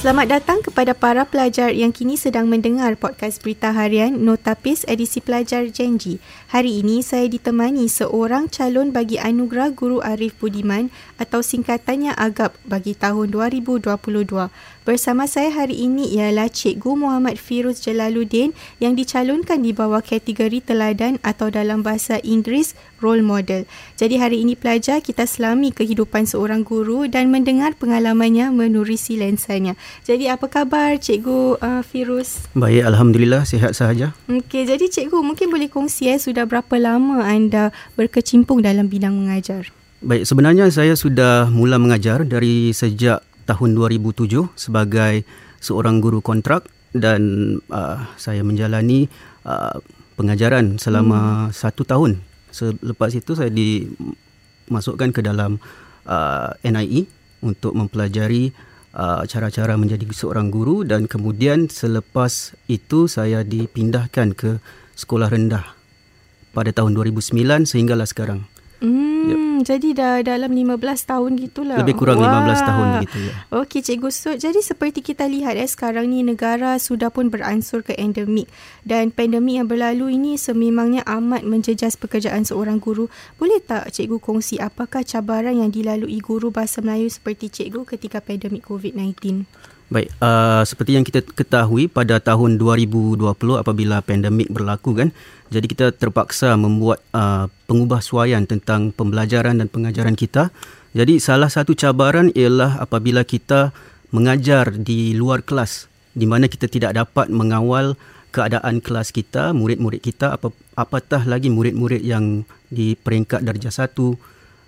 Selamat datang kepada para pelajar yang kini sedang mendengar podcast berita harian Notapis edisi pelajar Janji. Hari ini saya ditemani seorang calon bagi anugerah Guru Arif Budiman atau singkatannya AGAP bagi tahun 2022. Bersama saya hari ini ialah Cikgu Muhammad Firuz Jalaluddin yang dicalonkan di bawah kategori teladan atau dalam bahasa Inggeris role model. Jadi hari ini pelajar kita selami kehidupan seorang guru dan mendengar pengalamannya menurisi lensanya. Jadi apa khabar Cikgu uh, Firuz? Baik, Alhamdulillah sihat sahaja. Okey, jadi Cikgu mungkin boleh kongsi eh, sudah berapa lama anda berkecimpung dalam bidang mengajar? Baik, sebenarnya saya sudah mula mengajar dari sejak tahun 2007 sebagai seorang guru kontrak dan uh, saya menjalani uh, pengajaran selama hmm. satu tahun. Selepas itu saya dimasukkan ke dalam uh, NIE untuk mempelajari uh, cara-cara menjadi seorang guru dan kemudian selepas itu saya dipindahkan ke sekolah rendah pada tahun 2009 sehinggalah sekarang. Hmm, yep. jadi dah dalam 15 tahun gitulah. Lebih kurang Wah. 15 tahun begitu ya. Okey Cikgu Sud, jadi seperti kita lihat eh sekarang ni negara sudah pun beransur ke endemik dan pandemik yang berlalu ini sememangnya amat menjejas pekerjaan seorang guru. Boleh tak Cikgu kongsi apakah cabaran yang dilalui guru bahasa Melayu seperti Cikgu ketika pandemik COVID-19? Baik, uh, seperti yang kita ketahui pada tahun 2020 apabila pandemik berlaku kan, jadi kita terpaksa membuat uh, pengubah suaian tentang pembelajaran dan pengajaran kita. Jadi salah satu cabaran ialah apabila kita mengajar di luar kelas di mana kita tidak dapat mengawal keadaan kelas kita, murid-murid kita apa apatah lagi murid-murid yang di peringkat darjah satu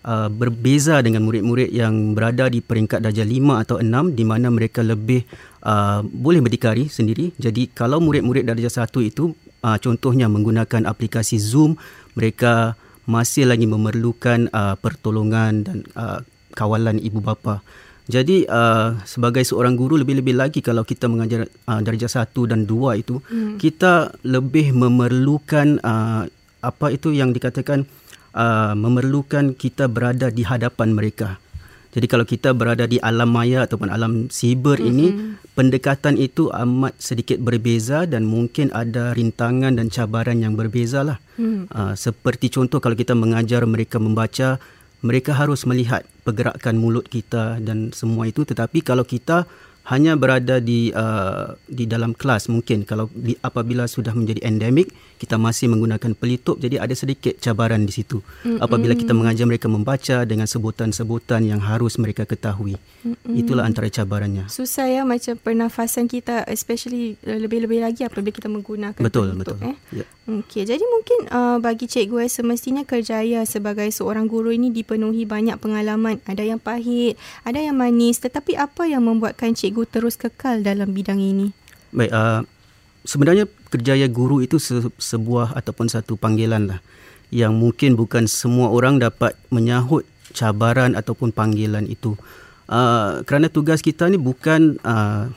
uh, berbeza dengan murid-murid yang berada di peringkat darjah 5 atau 6 di mana mereka lebih uh, boleh berdikari sendiri. Jadi kalau murid-murid darjah 1 itu uh, contohnya menggunakan aplikasi Zoom, mereka masih lagi memerlukan uh, pertolongan dan uh, kawalan ibu bapa. Jadi uh, sebagai seorang guru lebih-lebih lagi kalau kita mengajar uh, darjah 1 dan 2 itu hmm. kita lebih memerlukan uh, apa itu yang dikatakan uh, memerlukan kita berada di hadapan mereka. Jadi kalau kita berada di alam maya ataupun alam siber mm-hmm. ini, pendekatan itu amat sedikit berbeza dan mungkin ada rintangan dan cabaran yang berbeza lah. Mm. Uh, seperti contoh kalau kita mengajar mereka membaca, mereka harus melihat pergerakan mulut kita dan semua itu. Tetapi kalau kita hanya berada di uh, di dalam kelas mungkin kalau di, apabila sudah menjadi endemik kita masih menggunakan pelitup jadi ada sedikit cabaran di situ mm-hmm. apabila kita mengajar mereka membaca dengan sebutan-sebutan yang harus mereka ketahui mm-hmm. itulah antara cabarannya susah ya macam pernafasan kita especially uh, lebih-lebih lagi apabila kita menggunakan betul pelitup, betul eh yeah. okey jadi mungkin uh, bagi cikgu eh, semestinya kerjaya sebagai seorang guru ini dipenuhi banyak pengalaman ada yang pahit ada yang manis tetapi apa yang membuatkan cikgu cikgu terus kekal dalam bidang ini? Baik, uh, sebenarnya kerjaya guru itu se- sebuah ataupun satu panggilan lah yang mungkin bukan semua orang dapat menyahut cabaran ataupun panggilan itu. Uh, kerana tugas kita ni bukan uh,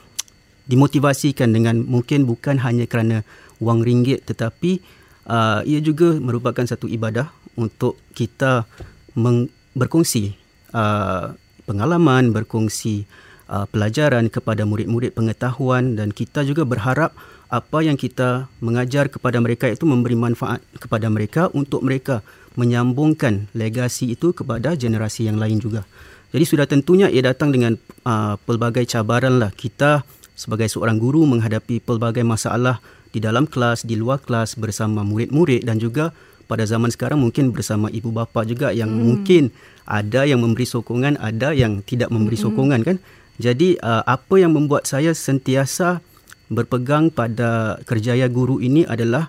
dimotivasikan dengan mungkin bukan hanya kerana wang ringgit tetapi uh, ia juga merupakan satu ibadah untuk kita meng- berkongsi uh, pengalaman, berkongsi uh, pelajaran kepada murid-murid pengetahuan dan kita juga berharap apa yang kita mengajar kepada mereka itu memberi manfaat kepada mereka untuk mereka menyambungkan legasi itu kepada generasi yang lain juga. Jadi sudah tentunya ia datang dengan uh, pelbagai cabaran lah. Kita sebagai seorang guru menghadapi pelbagai masalah di dalam kelas, di luar kelas bersama murid-murid dan juga pada zaman sekarang mungkin bersama ibu bapa juga yang hmm. mungkin ada yang memberi sokongan, ada yang tidak memberi hmm. sokongan kan. Jadi uh, apa yang membuat saya sentiasa berpegang pada kerjaya guru ini adalah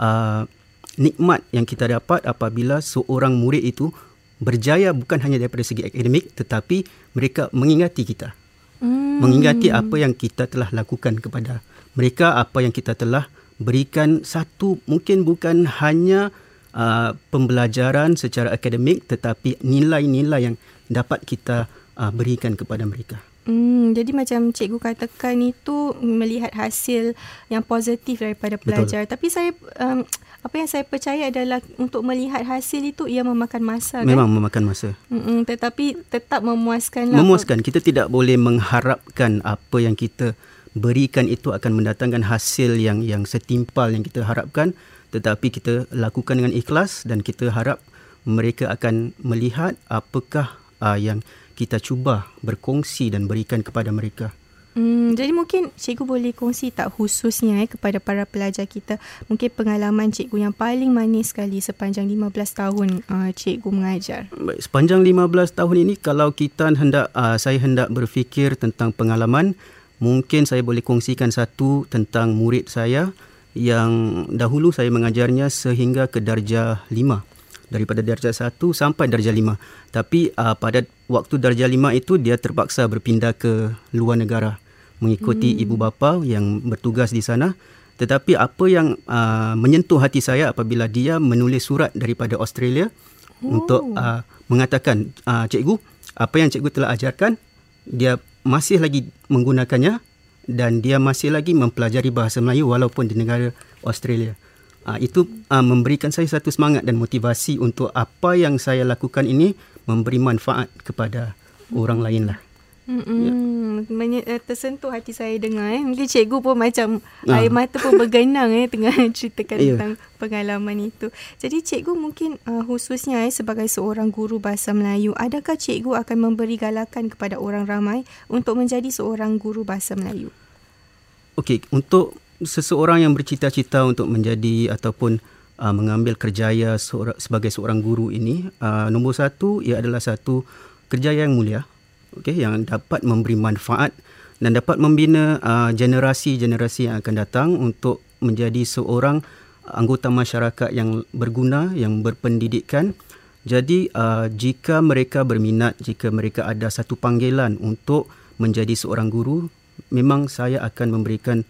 uh, nikmat yang kita dapat apabila seorang murid itu berjaya bukan hanya daripada segi akademik tetapi mereka mengingati kita. Hmm. Mengingati apa yang kita telah lakukan kepada mereka, apa yang kita telah berikan satu mungkin bukan hanya uh, pembelajaran secara akademik tetapi nilai-nilai yang dapat kita uh, berikan kepada mereka. Hmm, jadi macam cikgu katakan itu melihat hasil yang positif daripada pelajar. Betul. Tapi saya um, apa yang saya percaya adalah untuk melihat hasil itu ia memakan masa kan. Memang memakan masa. Hmm, tetapi tetap memuaskan lah. Memuaskan. Kita tidak boleh mengharapkan apa yang kita berikan itu akan mendatangkan hasil yang yang setimpal yang kita harapkan tetapi kita lakukan dengan ikhlas dan kita harap mereka akan melihat apakah uh, yang kita cuba berkongsi dan berikan kepada mereka. Hmm, jadi mungkin cikgu boleh kongsi tak khususnya eh, kepada para pelajar kita mungkin pengalaman cikgu yang paling manis sekali sepanjang 15 tahun uh, cikgu mengajar. Baik, sepanjang 15 tahun ini kalau kita hendak uh, saya hendak berfikir tentang pengalaman mungkin saya boleh kongsikan satu tentang murid saya yang dahulu saya mengajarnya sehingga ke darjah 5 daripada darjah 1 sampai darjah 5 tapi uh, pada waktu darjah 5 itu dia terpaksa berpindah ke luar negara mengikuti hmm. ibu bapa yang bertugas di sana tetapi apa yang uh, menyentuh hati saya apabila dia menulis surat daripada Australia oh. untuk uh, mengatakan uh, cikgu apa yang cikgu telah ajarkan dia masih lagi menggunakannya dan dia masih lagi mempelajari bahasa Melayu walaupun di negara Australia. Uh, itu uh, memberikan saya satu semangat dan motivasi untuk apa yang saya lakukan ini memberi manfaat kepada orang lain lah. Hmm, ya. tersentuh hati saya dengar eh. Mungkin cikgu pun macam ah. air mata pun bergenang eh tengah ceritakan yeah. tentang pengalaman itu. Jadi cikgu mungkin uh, khususnya eh sebagai seorang guru bahasa Melayu, adakah cikgu akan memberi galakan kepada orang ramai untuk menjadi seorang guru bahasa Melayu? Okey, untuk seseorang yang bercita-cita untuk menjadi ataupun uh, mengambil kerjaya seorang, sebagai seorang guru ini, uh, nombor satu ia adalah satu kerjaya yang mulia okay, yang dapat memberi manfaat dan dapat membina uh, generasi-generasi yang akan datang untuk menjadi seorang anggota masyarakat yang berguna, yang berpendidikan. Jadi uh, jika mereka berminat, jika mereka ada satu panggilan untuk menjadi seorang guru, memang saya akan memberikan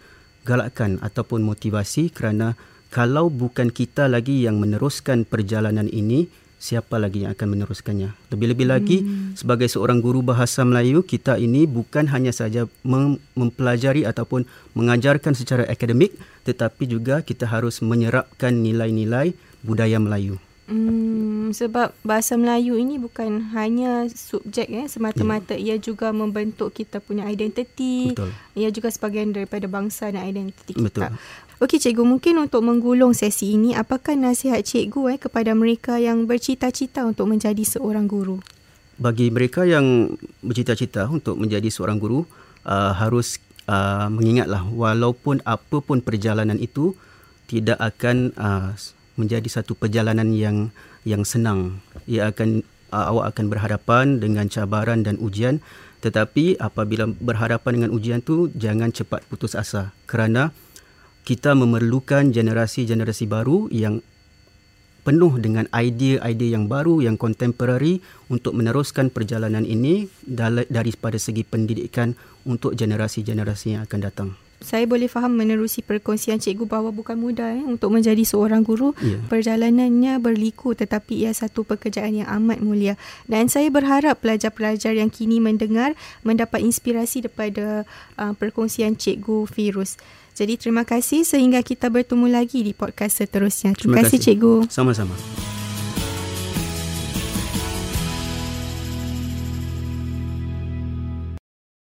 galakan ataupun motivasi kerana kalau bukan kita lagi yang meneruskan perjalanan ini, siapa lagi yang akan meneruskannya. Lebih-lebih lagi hmm. sebagai seorang guru bahasa Melayu, kita ini bukan hanya saja mem- mempelajari ataupun mengajarkan secara akademik, tetapi juga kita harus menyerapkan nilai-nilai budaya Melayu. Hmm, sebab bahasa Melayu ini bukan hanya subjek eh semata-mata yeah. ia juga membentuk kita punya identiti. Betul. Ia juga sebahagian daripada bangsa dan identiti kita. Betul. Okey cikgu, mungkin untuk menggulung sesi ini, apakah nasihat cikgu eh kepada mereka yang bercita-cita untuk menjadi seorang guru? Bagi mereka yang bercita-cita untuk menjadi seorang guru, uh, harus uh, mengingatlah walaupun apa pun perjalanan itu tidak akan uh, menjadi satu perjalanan yang yang senang. Ia akan uh, awak akan berhadapan dengan cabaran dan ujian, tetapi apabila berhadapan dengan ujian tu jangan cepat putus asa kerana kita memerlukan generasi-generasi baru yang penuh dengan idea-idea yang baru yang contemporary untuk meneruskan perjalanan ini daripada segi pendidikan untuk generasi-generasi yang akan datang. Saya boleh faham menerusi perkongsian cikgu bahawa bukan mudah eh, untuk menjadi seorang guru. Yeah. Perjalanannya berliku tetapi ia satu pekerjaan yang amat mulia. Dan saya berharap pelajar-pelajar yang kini mendengar mendapat inspirasi daripada uh, perkongsian cikgu Firuz. Jadi terima kasih sehingga kita bertemu lagi di podcast seterusnya. Terima, terima kasih. kasih cikgu. Sama-sama.